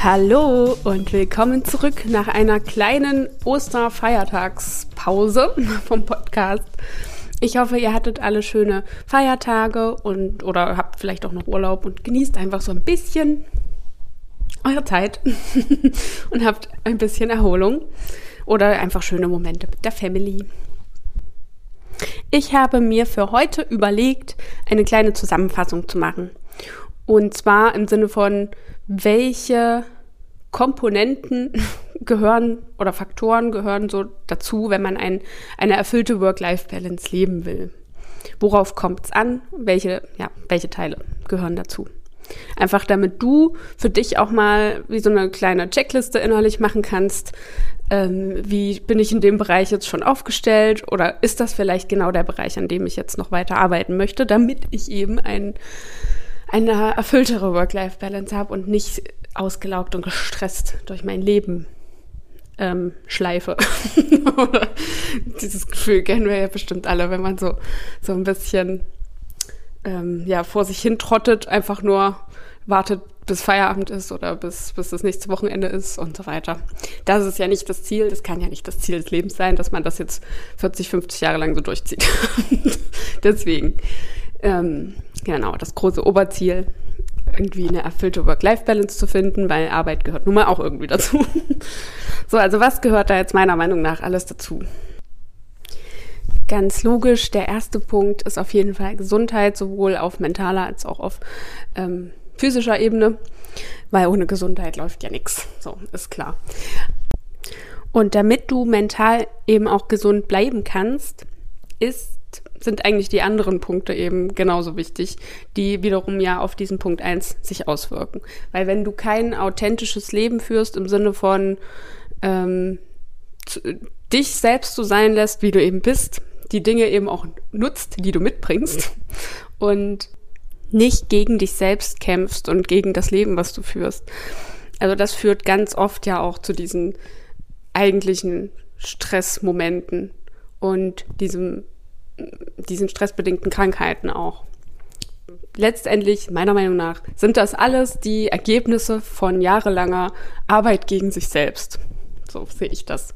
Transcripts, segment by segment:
Hallo und willkommen zurück nach einer kleinen Osterfeiertagspause vom Podcast. Ich hoffe, ihr hattet alle schöne Feiertage und oder habt vielleicht auch noch Urlaub und genießt einfach so ein bisschen eure Zeit und habt ein bisschen Erholung oder einfach schöne Momente mit der Family. Ich habe mir für heute überlegt, eine kleine Zusammenfassung zu machen. Und zwar im Sinne von, welche Komponenten gehören oder Faktoren gehören so dazu, wenn man ein, eine erfüllte Work-Life-Balance leben will. Worauf kommt es an? Welche, ja, welche Teile gehören dazu? Einfach damit du für dich auch mal wie so eine kleine Checkliste innerlich machen kannst. Ähm, wie bin ich in dem Bereich jetzt schon aufgestellt? Oder ist das vielleicht genau der Bereich, an dem ich jetzt noch weiter arbeiten möchte, damit ich eben ein, eine erfülltere Work-Life-Balance habe und nicht ausgelaugt und gestresst durch mein Leben ähm, schleife. Dieses Gefühl kennen wir ja bestimmt alle, wenn man so, so ein bisschen ähm, ja, vor sich hin trottet, einfach nur wartet, bis Feierabend ist oder bis, bis das nächste Wochenende ist und so weiter. Das ist ja nicht das Ziel, das kann ja nicht das Ziel des Lebens sein, dass man das jetzt 40, 50 Jahre lang so durchzieht. Deswegen, ähm, genau, das große Oberziel, irgendwie eine erfüllte Work-Life-Balance zu finden, weil Arbeit gehört nun mal auch irgendwie dazu. so, also was gehört da jetzt meiner Meinung nach alles dazu? Ganz logisch, der erste Punkt ist auf jeden Fall Gesundheit, sowohl auf mentaler als auch auf ähm, physischer Ebene, weil ohne Gesundheit läuft ja nichts. So, ist klar. Und damit du mental eben auch gesund bleiben kannst, ist sind eigentlich die anderen Punkte eben genauso wichtig, die wiederum ja auf diesen Punkt 1 sich auswirken. Weil wenn du kein authentisches Leben führst im Sinne von ähm, zu, dich selbst so sein lässt, wie du eben bist, die Dinge eben auch nutzt, die du mitbringst und nicht gegen dich selbst kämpfst und gegen das Leben, was du führst. Also das führt ganz oft ja auch zu diesen eigentlichen Stressmomenten und diesem diesen stressbedingten Krankheiten auch. Letztendlich, meiner Meinung nach, sind das alles die Ergebnisse von jahrelanger Arbeit gegen sich selbst. So sehe ich das.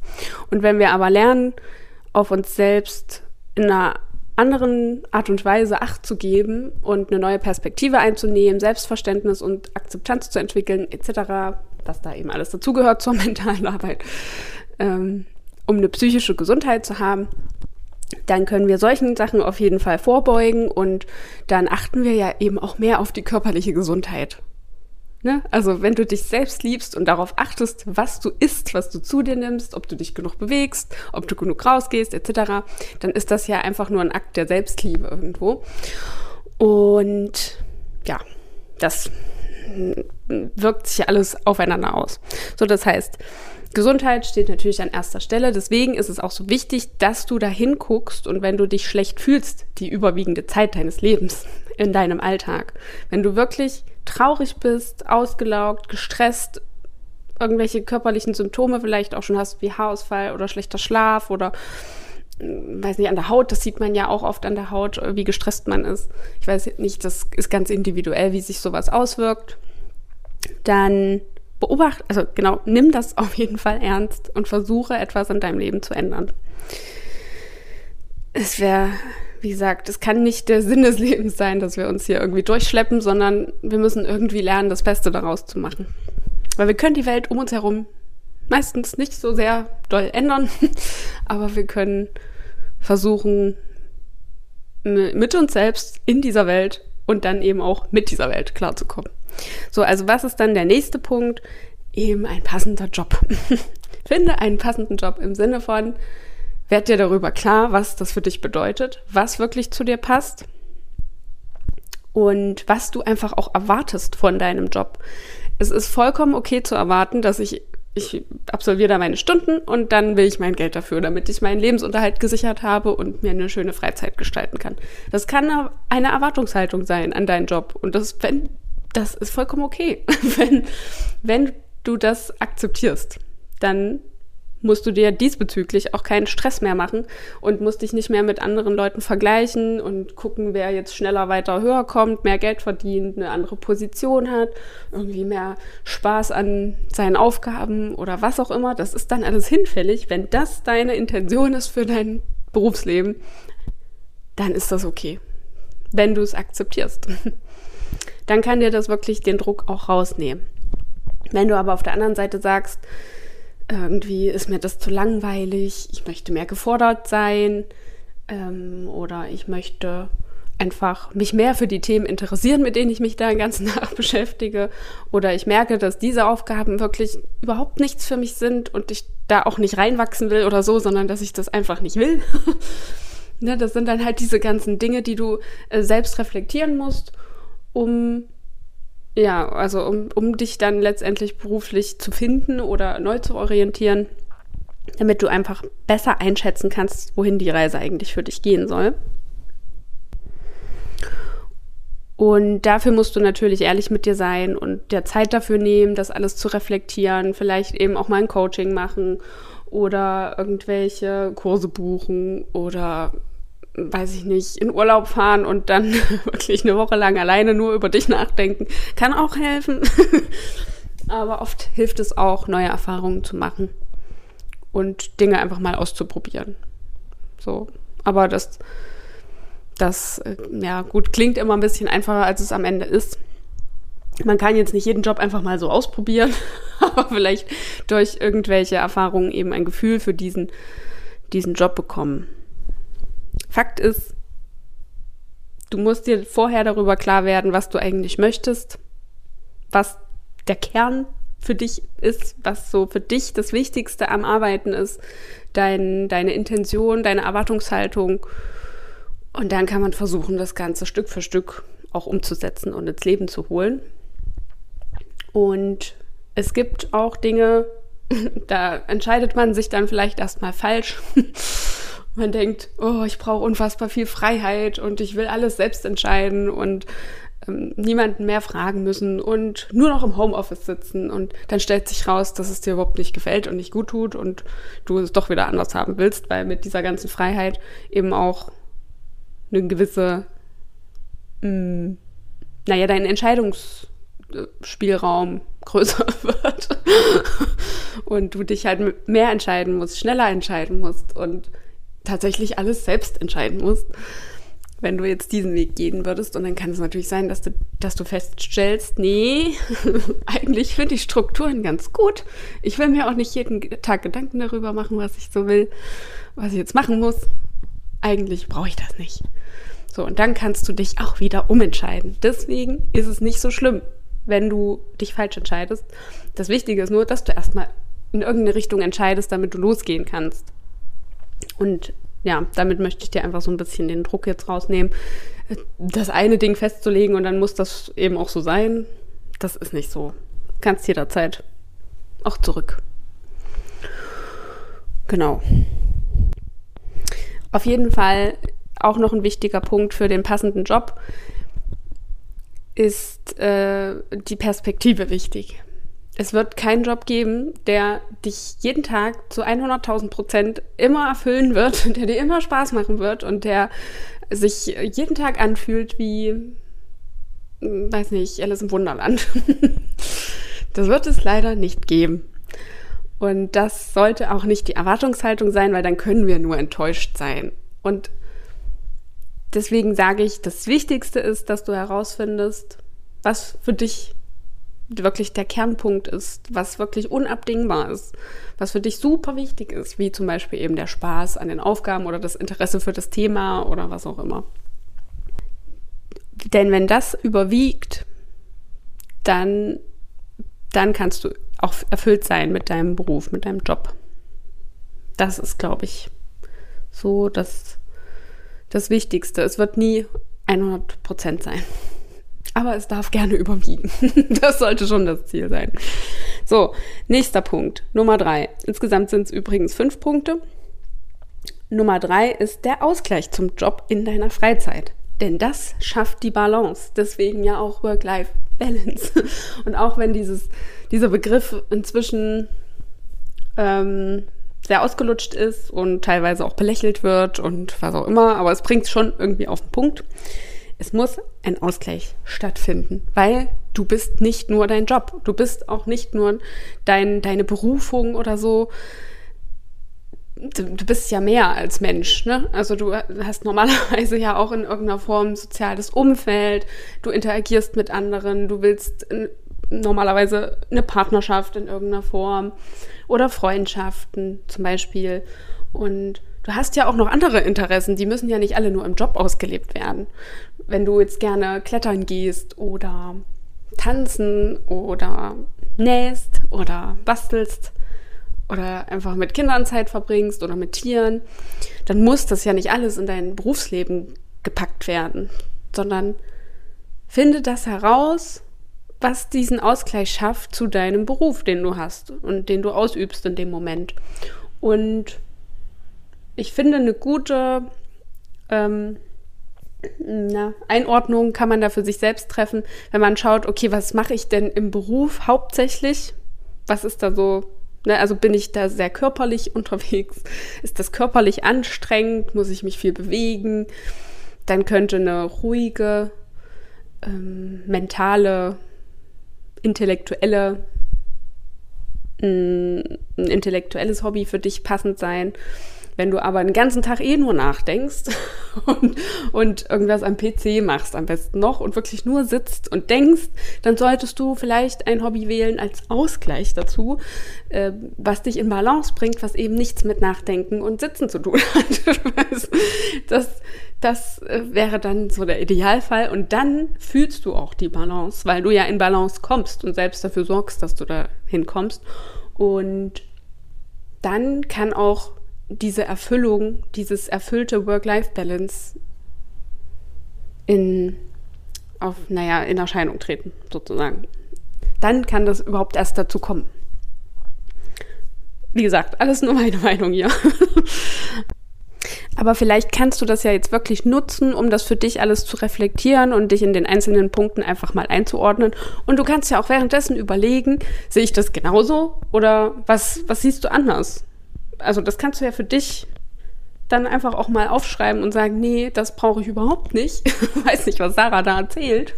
Und wenn wir aber lernen, auf uns selbst in einer anderen Art und Weise Acht zu geben und eine neue Perspektive einzunehmen, Selbstverständnis und Akzeptanz zu entwickeln, etc., was da eben alles dazugehört zur mentalen Arbeit, ähm, um eine psychische Gesundheit zu haben, dann können wir solchen Sachen auf jeden Fall vorbeugen und dann achten wir ja eben auch mehr auf die körperliche Gesundheit. Ne? Also wenn du dich selbst liebst und darauf achtest, was du isst, was du zu dir nimmst, ob du dich genug bewegst, ob du genug rausgehst, etc., dann ist das ja einfach nur ein Akt der Selbstliebe irgendwo. Und ja, das wirkt sich alles aufeinander aus. So, das heißt, Gesundheit steht natürlich an erster Stelle. Deswegen ist es auch so wichtig, dass du da hinguckst und wenn du dich schlecht fühlst, die überwiegende Zeit deines Lebens in deinem Alltag, wenn du wirklich traurig bist, ausgelaugt, gestresst, irgendwelche körperlichen Symptome vielleicht auch schon hast, wie Haarausfall oder schlechter Schlaf oder hm, weiß nicht, an der Haut, das sieht man ja auch oft an der Haut, wie gestresst man ist. Ich weiß nicht, das ist ganz individuell, wie sich sowas auswirkt. Dann beobachte, also genau, nimm das auf jeden Fall ernst und versuche etwas in deinem Leben zu ändern. Es wäre, wie gesagt, es kann nicht der Sinn des Lebens sein, dass wir uns hier irgendwie durchschleppen, sondern wir müssen irgendwie lernen, das Beste daraus zu machen. Weil wir können die Welt um uns herum meistens nicht so sehr doll ändern, aber wir können versuchen, mit uns selbst in dieser Welt und dann eben auch mit dieser Welt klarzukommen. So, also was ist dann der nächste Punkt? Eben ein passender Job. Finde einen passenden Job im Sinne von, werd dir darüber klar, was das für dich bedeutet, was wirklich zu dir passt und was du einfach auch erwartest von deinem Job. Es ist vollkommen okay zu erwarten, dass ich ich absolviere da meine Stunden und dann will ich mein Geld dafür, damit ich meinen Lebensunterhalt gesichert habe und mir eine schöne Freizeit gestalten kann. Das kann eine Erwartungshaltung sein an deinen Job und das, wenn das ist vollkommen okay. wenn, wenn du das akzeptierst, dann musst du dir diesbezüglich auch keinen Stress mehr machen und musst dich nicht mehr mit anderen Leuten vergleichen und gucken, wer jetzt schneller weiter höher kommt, mehr Geld verdient, eine andere Position hat, irgendwie mehr Spaß an seinen Aufgaben oder was auch immer. Das ist dann alles hinfällig. Wenn das deine Intention ist für dein Berufsleben, dann ist das okay. Wenn du es akzeptierst. Dann kann dir das wirklich den Druck auch rausnehmen. Wenn du aber auf der anderen Seite sagst, irgendwie ist mir das zu langweilig, ich möchte mehr gefordert sein ähm, oder ich möchte einfach mich mehr für die Themen interessieren, mit denen ich mich da den ganzen Tag beschäftige. Oder ich merke, dass diese Aufgaben wirklich überhaupt nichts für mich sind und ich da auch nicht reinwachsen will oder so, sondern dass ich das einfach nicht will. ne, das sind dann halt diese ganzen Dinge, die du äh, selbst reflektieren musst, um ja, also um, um dich dann letztendlich beruflich zu finden oder neu zu orientieren, damit du einfach besser einschätzen kannst, wohin die Reise eigentlich für dich gehen soll. Und dafür musst du natürlich ehrlich mit dir sein und der Zeit dafür nehmen, das alles zu reflektieren, vielleicht eben auch mal ein Coaching machen oder irgendwelche Kurse buchen oder weiß ich nicht, in Urlaub fahren und dann wirklich eine Woche lang alleine nur über dich nachdenken, kann auch helfen. Aber oft hilft es auch, neue Erfahrungen zu machen und Dinge einfach mal auszuprobieren. So, aber das, das, äh, ja, gut, klingt immer ein bisschen einfacher, als es am Ende ist. Man kann jetzt nicht jeden Job einfach mal so ausprobieren, aber vielleicht durch irgendwelche Erfahrungen eben ein Gefühl für diesen, diesen Job bekommen. Fakt ist, du musst dir vorher darüber klar werden, was du eigentlich möchtest, was der Kern für dich ist, was so für dich das Wichtigste am Arbeiten ist, dein, deine Intention, deine Erwartungshaltung. Und dann kann man versuchen, das Ganze Stück für Stück auch umzusetzen und ins Leben zu holen. Und es gibt auch Dinge, da entscheidet man sich dann vielleicht erstmal falsch. Man denkt, oh, ich brauche unfassbar viel Freiheit und ich will alles selbst entscheiden und ähm, niemanden mehr fragen müssen und nur noch im Homeoffice sitzen. Und dann stellt sich raus, dass es dir überhaupt nicht gefällt und nicht gut tut und du es doch wieder anders haben willst, weil mit dieser ganzen Freiheit eben auch eine gewisse, mh, mm, naja, dein Entscheidungsspielraum größer wird und du dich halt mehr entscheiden musst, schneller entscheiden musst und tatsächlich alles selbst entscheiden musst, wenn du jetzt diesen Weg gehen würdest. Und dann kann es natürlich sein, dass du, dass du feststellst, nee, eigentlich finde ich Strukturen ganz gut. Ich will mir auch nicht jeden Tag Gedanken darüber machen, was ich so will, was ich jetzt machen muss. Eigentlich brauche ich das nicht. So, und dann kannst du dich auch wieder umentscheiden. Deswegen ist es nicht so schlimm, wenn du dich falsch entscheidest. Das Wichtige ist nur, dass du erstmal in irgendeine Richtung entscheidest, damit du losgehen kannst. Und ja, damit möchte ich dir einfach so ein bisschen den Druck jetzt rausnehmen. Das eine Ding festzulegen und dann muss das eben auch so sein, das ist nicht so. Kannst jederzeit auch zurück. Genau. Auf jeden Fall auch noch ein wichtiger Punkt für den passenden Job ist äh, die Perspektive wichtig es wird keinen Job geben, der dich jeden Tag zu 100.000 Prozent immer erfüllen wird, der dir immer Spaß machen wird und der sich jeden Tag anfühlt wie, hm, weiß nicht, Alice im Wunderland. das wird es leider nicht geben. Und das sollte auch nicht die Erwartungshaltung sein, weil dann können wir nur enttäuscht sein. Und deswegen sage ich, das Wichtigste ist, dass du herausfindest, was für dich wirklich der Kernpunkt ist, was wirklich unabdingbar ist, was für dich super wichtig ist, wie zum Beispiel eben der Spaß an den Aufgaben oder das Interesse für das Thema oder was auch immer. Denn wenn das überwiegt, dann, dann kannst du auch erfüllt sein mit deinem Beruf, mit deinem Job. Das ist, glaube ich, so das, das Wichtigste. Es wird nie 100 Prozent sein. Aber es darf gerne überwiegen. das sollte schon das Ziel sein. So, nächster Punkt. Nummer drei. Insgesamt sind es übrigens fünf Punkte. Nummer drei ist der Ausgleich zum Job in deiner Freizeit. Denn das schafft die Balance. Deswegen ja auch Work-Life-Balance. Und auch wenn dieses, dieser Begriff inzwischen ähm, sehr ausgelutscht ist und teilweise auch belächelt wird und was auch immer, aber es bringt es schon irgendwie auf den Punkt. Es muss ein Ausgleich stattfinden, weil du bist nicht nur dein Job, du bist auch nicht nur dein, deine Berufung oder so. Du, bist ja mehr als Mensch, ne? Also du hast normalerweise ja auch in irgendeiner Form soziales Umfeld, du interagierst mit anderen, du willst normalerweise eine Partnerschaft in irgendeiner Form oder Freundschaften zum Beispiel. Und du hast ja auch noch andere Interessen, die müssen ja nicht alle nur im Job ausgelebt werden. Wenn du jetzt gerne klettern gehst oder tanzen oder nähst oder bastelst oder einfach mit Kindern Zeit verbringst oder mit Tieren, dann muss das ja nicht alles in dein Berufsleben gepackt werden, sondern finde das heraus, was diesen Ausgleich schafft zu deinem Beruf, den du hast und den du ausübst in dem Moment. Und ich finde, eine gute ähm, na, Einordnung kann man da für sich selbst treffen, wenn man schaut, okay, was mache ich denn im Beruf hauptsächlich? Was ist da so, ne, also bin ich da sehr körperlich unterwegs? Ist das körperlich anstrengend? Muss ich mich viel bewegen? Dann könnte eine ruhige, ähm, mentale intellektuelle, ein intellektuelles Hobby für dich passend sein. Wenn du aber den ganzen Tag eh nur nachdenkst und, und irgendwas am PC machst, am besten noch, und wirklich nur sitzt und denkst, dann solltest du vielleicht ein Hobby wählen als Ausgleich dazu, äh, was dich in Balance bringt, was eben nichts mit Nachdenken und Sitzen zu tun hat. das, das äh, wäre dann so der Idealfall. Und dann fühlst du auch die Balance, weil du ja in Balance kommst und selbst dafür sorgst, dass du da hinkommst. Und dann kann auch diese Erfüllung, dieses erfüllte Work-Life-Balance in, auf, naja, in Erscheinung treten, sozusagen. Dann kann das überhaupt erst dazu kommen. Wie gesagt, alles nur meine Meinung hier. Aber vielleicht kannst du das ja jetzt wirklich nutzen, um das für dich alles zu reflektieren und dich in den einzelnen Punkten einfach mal einzuordnen. Und du kannst ja auch währenddessen überlegen, sehe ich das genauso oder was, was siehst du anders? Also das kannst du ja für dich dann einfach auch mal aufschreiben und sagen, nee, das brauche ich überhaupt nicht. Ich weiß nicht, was Sarah da erzählt,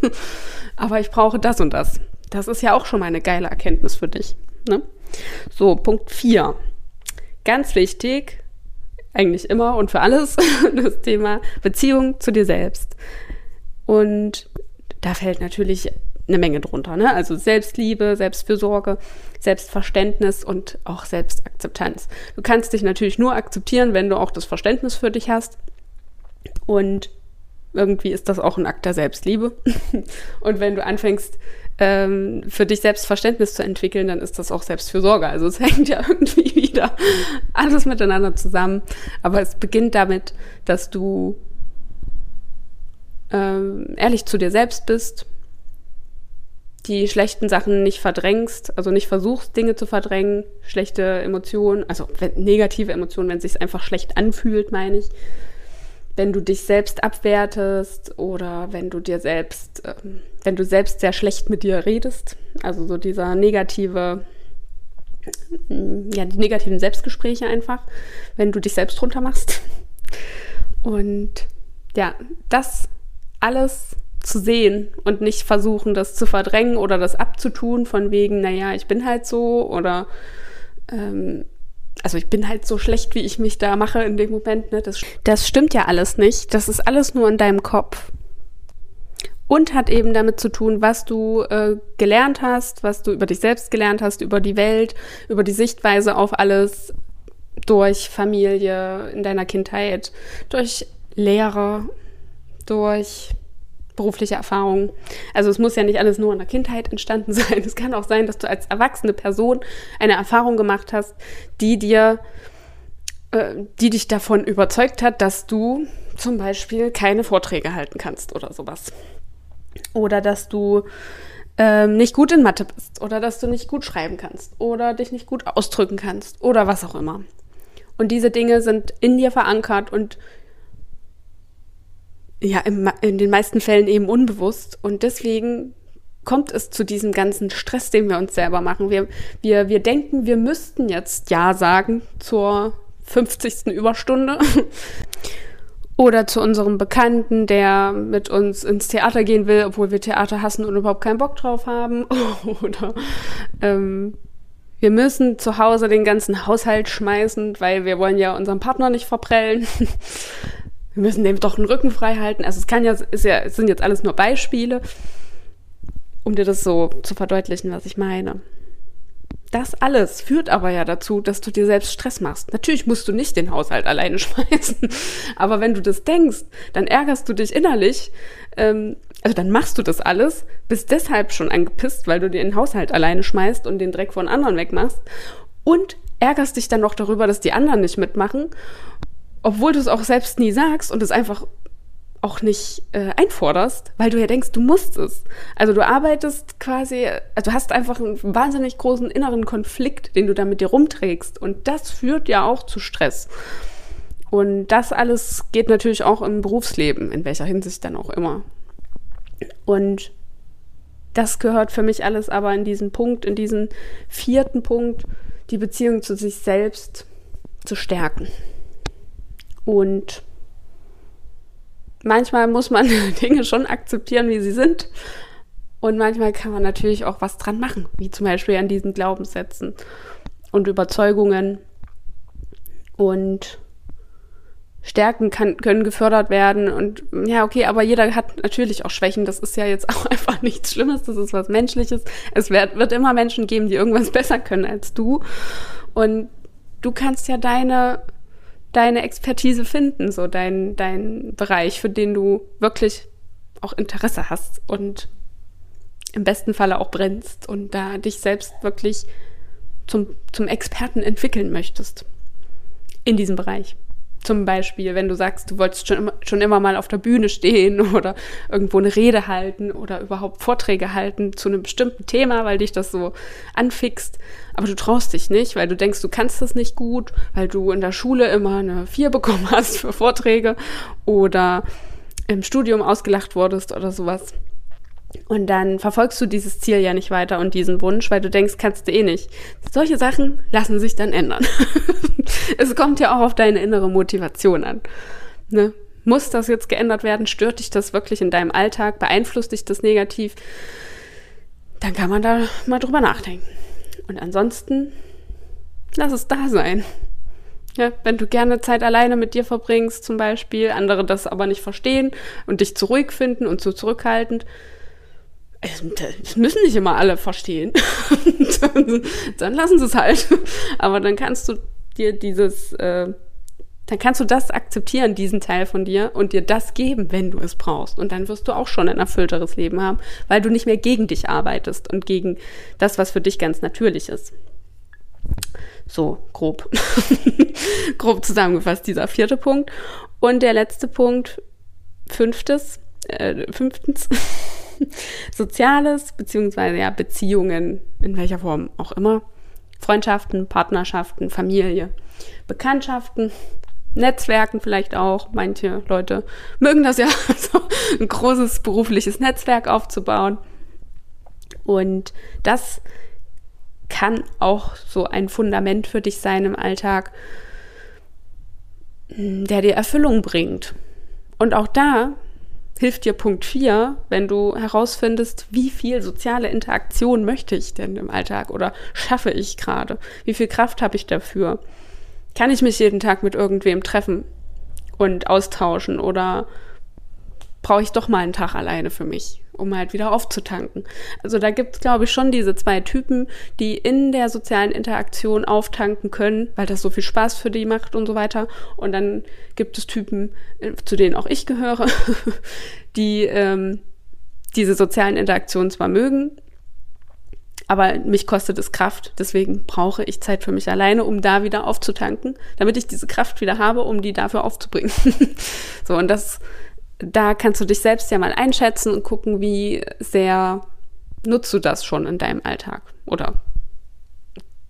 aber ich brauche das und das. Das ist ja auch schon mal eine geile Erkenntnis für dich. Ne? So, Punkt 4. Ganz wichtig, eigentlich immer und für alles, das Thema Beziehung zu dir selbst. Und da fällt natürlich eine Menge drunter, ne? Also Selbstliebe, Selbstfürsorge, Selbstverständnis und auch Selbstakzeptanz. Du kannst dich natürlich nur akzeptieren, wenn du auch das Verständnis für dich hast. Und irgendwie ist das auch ein Akt der Selbstliebe. und wenn du anfängst, ähm, für dich Selbstverständnis zu entwickeln, dann ist das auch Selbstfürsorge. Also es hängt ja irgendwie wieder alles miteinander zusammen. Aber es beginnt damit, dass du ähm, ehrlich zu dir selbst bist, die schlechten Sachen nicht verdrängst, also nicht versuchst, Dinge zu verdrängen, schlechte Emotionen, also negative Emotionen, wenn es sich einfach schlecht anfühlt, meine ich. Wenn du dich selbst abwertest oder wenn du dir selbst, äh, wenn du selbst sehr schlecht mit dir redest, also so dieser negative, ja, die negativen Selbstgespräche einfach, wenn du dich selbst runter machst. Und ja, das alles zu sehen und nicht versuchen, das zu verdrängen oder das abzutun von wegen, naja, ich bin halt so oder ähm, also ich bin halt so schlecht, wie ich mich da mache in dem Moment. Ne? Das, das stimmt ja alles nicht. Das ist alles nur in deinem Kopf. Und hat eben damit zu tun, was du äh, gelernt hast, was du über dich selbst gelernt hast, über die Welt, über die Sichtweise auf alles durch Familie in deiner Kindheit, durch Lehrer, durch berufliche Erfahrungen. Also es muss ja nicht alles nur in der Kindheit entstanden sein. Es kann auch sein, dass du als erwachsene Person eine Erfahrung gemacht hast, die dir, äh, die dich davon überzeugt hat, dass du zum Beispiel keine Vorträge halten kannst oder sowas. Oder dass du ähm, nicht gut in Mathe bist oder dass du nicht gut schreiben kannst oder dich nicht gut ausdrücken kannst oder was auch immer. Und diese Dinge sind in dir verankert und ja, im, in den meisten Fällen eben unbewusst. Und deswegen kommt es zu diesem ganzen Stress, den wir uns selber machen. Wir, wir, wir denken, wir müssten jetzt Ja sagen zur 50. Überstunde. Oder zu unserem Bekannten, der mit uns ins Theater gehen will, obwohl wir Theater hassen und überhaupt keinen Bock drauf haben. Oder ähm, wir müssen zu Hause den ganzen Haushalt schmeißen, weil wir wollen ja unseren Partner nicht verprellen. wir müssen dem doch den Rücken frei halten. Also es kann ja, ist ja, es sind jetzt alles nur Beispiele, um dir das so zu verdeutlichen, was ich meine. Das alles führt aber ja dazu, dass du dir selbst Stress machst. Natürlich musst du nicht den Haushalt alleine schmeißen, aber wenn du das denkst, dann ärgerst du dich innerlich. Ähm, also dann machst du das alles, bist deshalb schon angepisst, weil du dir den Haushalt alleine schmeißt und den Dreck von anderen wegmachst und ärgerst dich dann noch darüber, dass die anderen nicht mitmachen, obwohl du es auch selbst nie sagst und es einfach auch nicht äh, einforderst, weil du ja denkst, du musst es. Also du arbeitest quasi, also hast einfach einen wahnsinnig großen inneren Konflikt, den du da mit dir rumträgst. Und das führt ja auch zu Stress. Und das alles geht natürlich auch im Berufsleben, in welcher Hinsicht dann auch immer. Und das gehört für mich alles aber in diesen Punkt, in diesen vierten Punkt, die Beziehung zu sich selbst zu stärken. Und manchmal muss man Dinge schon akzeptieren, wie sie sind. Und manchmal kann man natürlich auch was dran machen, wie zum Beispiel an diesen Glaubenssätzen und Überzeugungen. Und Stärken kann, können gefördert werden. Und ja, okay, aber jeder hat natürlich auch Schwächen. Das ist ja jetzt auch einfach nichts Schlimmes. Das ist was Menschliches. Es wird, wird immer Menschen geben, die irgendwas besser können als du. Und du kannst ja deine deine Expertise finden, so dein, dein Bereich, für den du wirklich auch Interesse hast und im besten Falle auch brennst und da dich selbst wirklich zum, zum Experten entwickeln möchtest in diesem Bereich. Zum Beispiel, wenn du sagst, du wolltest schon immer, schon immer mal auf der Bühne stehen oder irgendwo eine Rede halten oder überhaupt Vorträge halten zu einem bestimmten Thema, weil dich das so anfixt, aber du traust dich nicht, weil du denkst, du kannst das nicht gut, weil du in der Schule immer eine Vier bekommen hast für Vorträge oder im Studium ausgelacht wurdest oder sowas. Und dann verfolgst du dieses Ziel ja nicht weiter und diesen Wunsch, weil du denkst, kannst du eh nicht. Solche Sachen lassen sich dann ändern. es kommt ja auch auf deine innere Motivation an. Ne? Muss das jetzt geändert werden? Stört dich das wirklich in deinem Alltag? Beeinflusst dich das negativ? Dann kann man da mal drüber nachdenken. Und ansonsten, lass es da sein. Ja, wenn du gerne Zeit alleine mit dir verbringst, zum Beispiel, andere das aber nicht verstehen und dich zu ruhig finden und zu zurückhaltend, das müssen nicht immer alle verstehen. dann, dann, lassen sie es halt. Aber dann kannst du dir dieses, äh, dann kannst du das akzeptieren, diesen Teil von dir und dir das geben, wenn du es brauchst. Und dann wirst du auch schon ein erfüllteres Leben haben, weil du nicht mehr gegen dich arbeitest und gegen das, was für dich ganz natürlich ist. So, grob. grob zusammengefasst, dieser vierte Punkt. Und der letzte Punkt, fünftes, äh, fünftens. Soziales, beziehungsweise ja Beziehungen, in welcher Form auch immer. Freundschaften, Partnerschaften, Familie, Bekanntschaften, Netzwerken vielleicht auch. Manche Leute mögen das ja, so ein großes berufliches Netzwerk aufzubauen. Und das kann auch so ein Fundament für dich sein im Alltag, der dir Erfüllung bringt. Und auch da hilft dir Punkt 4, wenn du herausfindest, wie viel soziale Interaktion möchte ich denn im Alltag oder schaffe ich gerade? Wie viel Kraft habe ich dafür? Kann ich mich jeden Tag mit irgendwem treffen und austauschen oder brauche ich doch mal einen Tag alleine für mich? um halt wieder aufzutanken. Also da gibt es, glaube ich, schon diese zwei Typen, die in der sozialen Interaktion auftanken können, weil das so viel Spaß für die macht und so weiter. Und dann gibt es Typen, äh, zu denen auch ich gehöre, die ähm, diese sozialen Interaktionen zwar mögen, aber mich kostet es Kraft. Deswegen brauche ich Zeit für mich alleine, um da wieder aufzutanken, damit ich diese Kraft wieder habe, um die dafür aufzubringen. so, und das da kannst du dich selbst ja mal einschätzen und gucken, wie sehr nutzt du das schon in deinem Alltag oder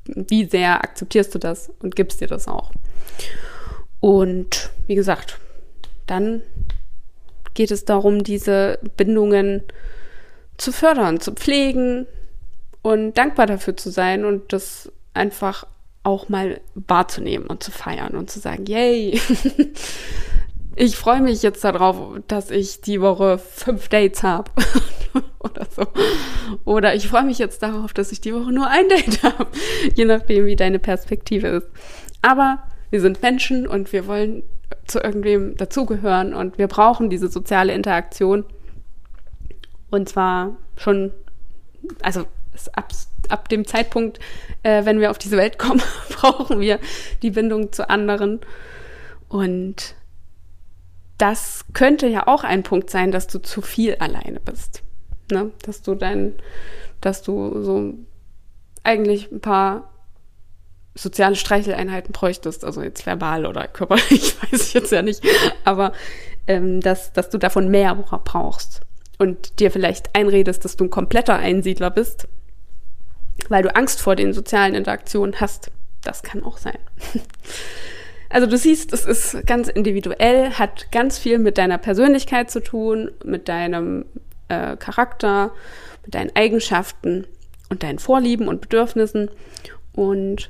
wie sehr akzeptierst du das und gibst dir das auch. Und wie gesagt, dann geht es darum, diese Bindungen zu fördern, zu pflegen und dankbar dafür zu sein und das einfach auch mal wahrzunehmen und zu feiern und zu sagen, yay, ich freue mich jetzt darauf, dass ich die Woche fünf Dates habe oder so. Oder ich freue mich jetzt darauf, dass ich die Woche nur ein Date habe, je nachdem, wie deine Perspektive ist. Aber wir sind Menschen und wir wollen zu irgendwem dazugehören und wir brauchen diese soziale Interaktion. Und zwar schon, also ab, ab dem Zeitpunkt, äh, wenn wir auf diese Welt kommen, brauchen wir die Bindung zu anderen. Und das könnte ja auch ein Punkt sein, dass du zu viel alleine bist. Ne? Dass du dein, dass du so eigentlich ein paar soziale Streicheleinheiten bräuchtest, also jetzt verbal oder körperlich, weiß ich jetzt ja nicht, aber ähm, dass, dass du davon mehr brauchst und dir vielleicht einredest, dass du ein kompletter Einsiedler bist, weil du Angst vor den sozialen Interaktionen hast. Das kann auch sein. Also du siehst, es ist ganz individuell, hat ganz viel mit deiner Persönlichkeit zu tun, mit deinem äh, Charakter, mit deinen Eigenschaften und deinen Vorlieben und Bedürfnissen. Und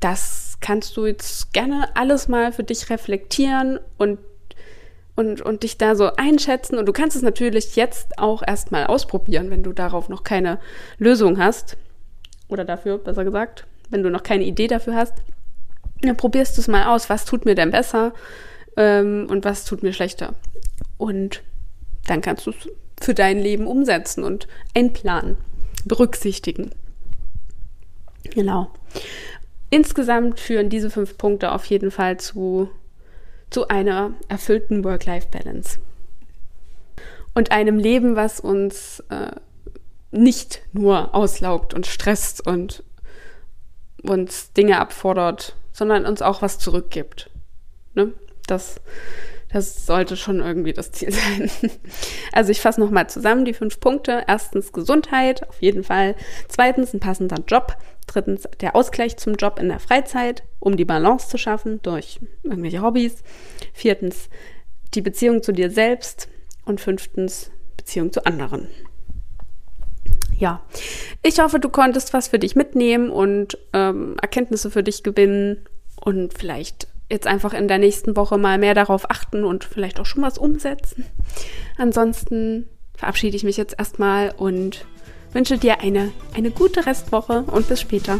das kannst du jetzt gerne alles mal für dich reflektieren und, und, und dich da so einschätzen. Und du kannst es natürlich jetzt auch erstmal ausprobieren, wenn du darauf noch keine Lösung hast. Oder dafür, besser gesagt, wenn du noch keine Idee dafür hast. Dann probierst du es mal aus, was tut mir denn besser ähm, und was tut mir schlechter. Und dann kannst du es für dein Leben umsetzen und einplanen, berücksichtigen. Genau. Insgesamt führen diese fünf Punkte auf jeden Fall zu, zu einer erfüllten Work-Life-Balance. Und einem Leben, was uns äh, nicht nur auslaugt und stresst und uns Dinge abfordert, sondern uns auch was zurückgibt. Ne? Das, das sollte schon irgendwie das Ziel sein. Also ich fasse nochmal zusammen die fünf Punkte. Erstens Gesundheit, auf jeden Fall. Zweitens ein passender Job. Drittens der Ausgleich zum Job in der Freizeit, um die Balance zu schaffen durch irgendwelche Hobbys. Viertens die Beziehung zu dir selbst. Und fünftens Beziehung zu anderen. Ja, ich hoffe, du konntest was für dich mitnehmen und ähm, Erkenntnisse für dich gewinnen und vielleicht jetzt einfach in der nächsten Woche mal mehr darauf achten und vielleicht auch schon was umsetzen. Ansonsten verabschiede ich mich jetzt erstmal und wünsche dir eine, eine gute Restwoche und bis später.